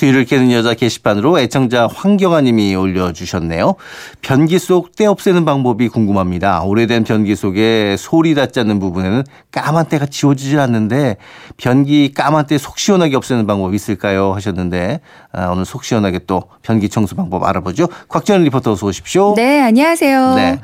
뒤를 캐는 여자 게시판으로 애청자 황경아 님이 올려주셨네요. 변기 속 때 없애는 방법이 궁금합니다. 오래된 변기 속에 소리 닿지 않는 부분에는 까만 때가 지워지질 않는데 변기 까만 때 속 시원하게 없애는 방법이 있을까요? 하셨는데 아, 오늘 속 시원하게 또 변기 청소 방법 알아보죠. 곽지연 리포터 어서 오십시오. 네, 안녕하세요. 네.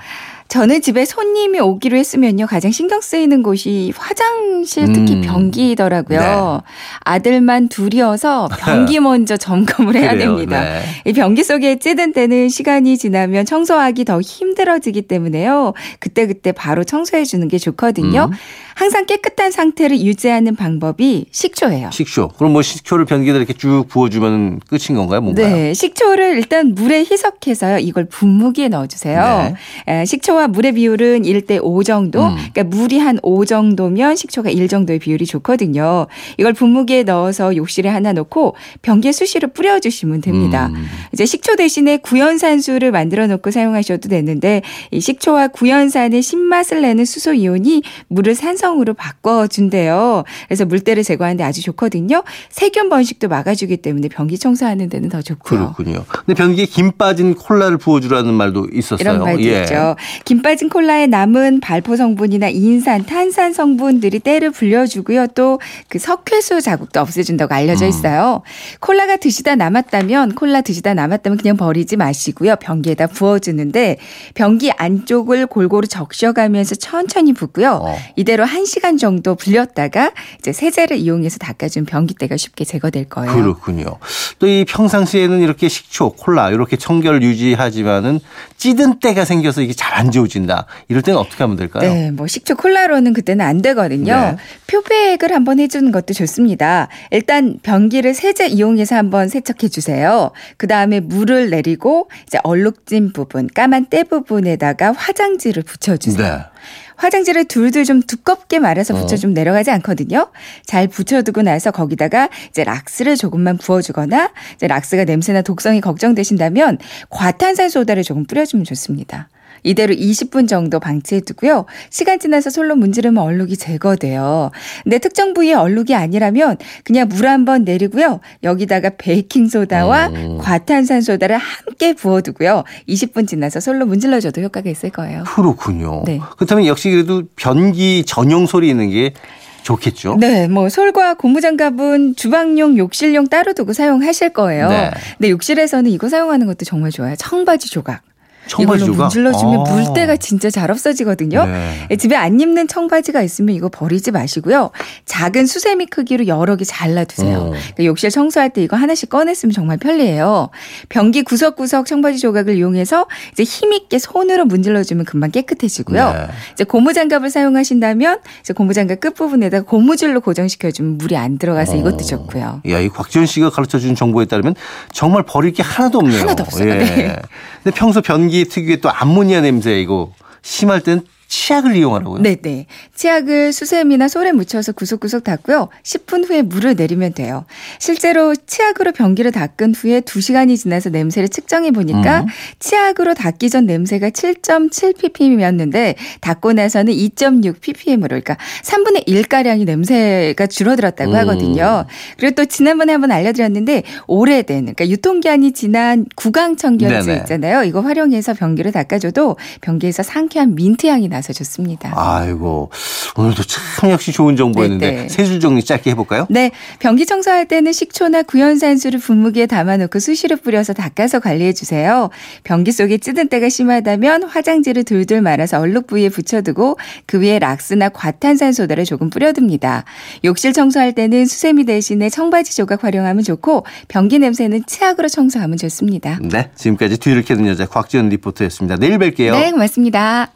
저는 집에 손님이 오기로 했으면요. 가장 신경 쓰이는 곳이 화장실 특히 음. 변기더라고요. 네. 아들만 둘이어서 변기 먼저 점검을 해야 그래요, 됩니다. 네. 이 변기 속에 찌든 때는 시간이 지나면 청소하기 더 힘들어지기 때문에요. 그때그때 바로 청소해 주는 게 좋거든요. 음. 항상 깨끗한 상태를 유지하는 방법이 식초예요. 식초. 그럼 뭐 식초를 변기에다 이렇게 쭉 부어주면 끝인 건가요? 뭔가요? 네, 식초를 일단 물에 희석해서요. 이걸 분무기에 넣어주세요. 에, 식초 와 물의 비율은 1대 5 정도. 네. 음. 그러니까 물이 한 5 정도면 식초가 1 정도의 비율이 좋거든요. 이걸 분무기에 넣어서 욕실에 하나 놓고 변기에 수시로 뿌려 주시면 됩니다. 음. 이제 식초 대신에 구연산수를 만들어 놓고 사용하셔도 되는데 이 식초와 구연산의 신맛을 내는 수소 이온이 물을 산성으로 바꿔 준대요. 그래서 물때를 제거하는데 아주 좋거든요. 세균 번식도 막아주기 때문에 변기 청소하는 데는 더 좋고요. 그렇군요. 근데 변기에 김 빠진 콜라를 부어주라는 말도 있었어요. 이런 말도 예. 있죠. 김 빠진 콜라에 남은 발포 성분이나 인산, 탄산 성분들이 때를 불려주고요. 또 그 석회수 자국도 없애준다고 알려져 음. 있어요. 콜라가 드시다 남았다면 콜라 드시다 남았다면 그냥 버리지 마시고요. 변기에다 부어주는데 변기 안쪽을 골고루 적셔가면서 천천히 붓고요. 어. 이대로 1시간 정도 불렸다가 이제 세제를 이용해서 닦아준 변기때가 쉽게 제거될 거예요. 그렇군요. 또 이 평상시에는 이렇게 식초, 콜라 이렇게 청결 유지하지만은 찌든 때가 생겨서 이게 잘 안 지워진다. 이럴 때는 어떻게 하면 될까요? 네, 뭐 식초 콜라로는 그때는 안 되거든요. 네. 표백을 한번 해주는 것도 좋습니다. 일단 변기를 세제 이용해서 한번 세척해 주세요. 그 다음에 물을 내리고 이제 얼룩진 부분, 까만 때 부분에다가 화장지를 붙여주세요. 네. 화장지를 둘둘 좀 두껍게 말아서 어. 붙여 좀 내려가지 않거든요. 잘 붙여두고 나서 거기다가 이제 락스를 조금만 부어주거나 이제 락스가 냄새나 독성이 걱정되신다면 과탄산 소다를 조금 뿌려주면 좋습니다. 이대로 20분 정도 방치해 두고요. 시간 지나서 솔로 문지르면 얼룩이 제거돼요. 근데 특정 부위에 얼룩이 아니라면 그냥 물 한 번 내리고요. 여기다가 베이킹 소다와 음. 과탄산 소다를 함께 부어 두고요. 20분 지나서 솔로 문질러 줘도 효과가 있을 거예요. 그렇군요. 네. 그렇다면 역시 그래도 변기 전용 소리 있는 게 좋겠죠? 네, 뭐 솔과 고무장갑은 주방용, 욕실용 따로 두고 사용하실 거예요. 네. 근데 욕실에서는 이거 사용하는 것도 정말 좋아요. 청바지 조각. 이걸로 청바지가 문질러주면 아. 물때가 진짜 잘 없어지거든요. 네. 예, 집에 안 입는 청바지가 있으면 이거 버리지 마시고요. 작은 수세미 크기로 여러 개 잘라두세요. 어. 그러니까 욕실 청소할 때 이거 하나씩 꺼냈으면 정말 편리해요. 변기 구석구석 청바지 조각을 이용해서 이제 힘 있게 손으로 문질러주면 금방 깨끗해지고요. 네. 이제 고무장갑을 사용하신다면 이제 고무장갑 끝 부분에다가 고무줄로 고정시켜주면 물이 안 들어가서 이것도 좋고요. 야, 이 곽지원 씨가 가르쳐 준 정보에 따르면 정말 버릴 게 하나도 없네요. 하나도 없어요. 네. 근데 평소 변기 특유의 또 암모니아 냄새 이거 심할 땐 치약을 이용하라고요? 네 네. 치약을 수세미나 솔에 묻혀서 구석구석 닦고요. 10분 후에 물을 내리면 돼요. 실제로 치약으로 변기를 닦은 후에 2시간이 지나서 냄새를 측정해 보니까 음. 치약으로 닦기 전 냄새가 7.7ppm이었는데 닦고 나서는 2.6ppm으로 그러니까 3분의 1가량이 냄새가 줄어들었다고 음. 하거든요. 그리고 또 지난번에 한번 알려드렸는데 오래된 그러니까 유통기한이 지난 구강청결제. 있잖아요. 이거 활용해서 변기를 닦아줘도 변기에서 상쾌한 민트 향이 나서 좋습니다. 아이고 오늘도 참 역시 좋은 정보였는데 네, 네. 세줄 정리 짧게 해볼까요? 네, 변기 청소할 때는 식초나 구연산수를 분무기에 담아놓고 수시로 뿌려서 닦아서 관리해 주세요. 변기 속에 찌든 때가 심하다면 화장지를 둘둘 말아서 얼룩 부위에 붙여두고 그 위에 락스나 과탄산 소다를 조금 뿌려둡니다. 욕실 청소할 때는 수세미 대신에 청바지 조각 활용하면 좋고 변기 냄새는 치약으로 청소하면 좋습니다. 네 지금까지 뒤를 캐는 여자 곽지연 리포터였습니다. 내일 뵐게요. 네, 고맙습니다.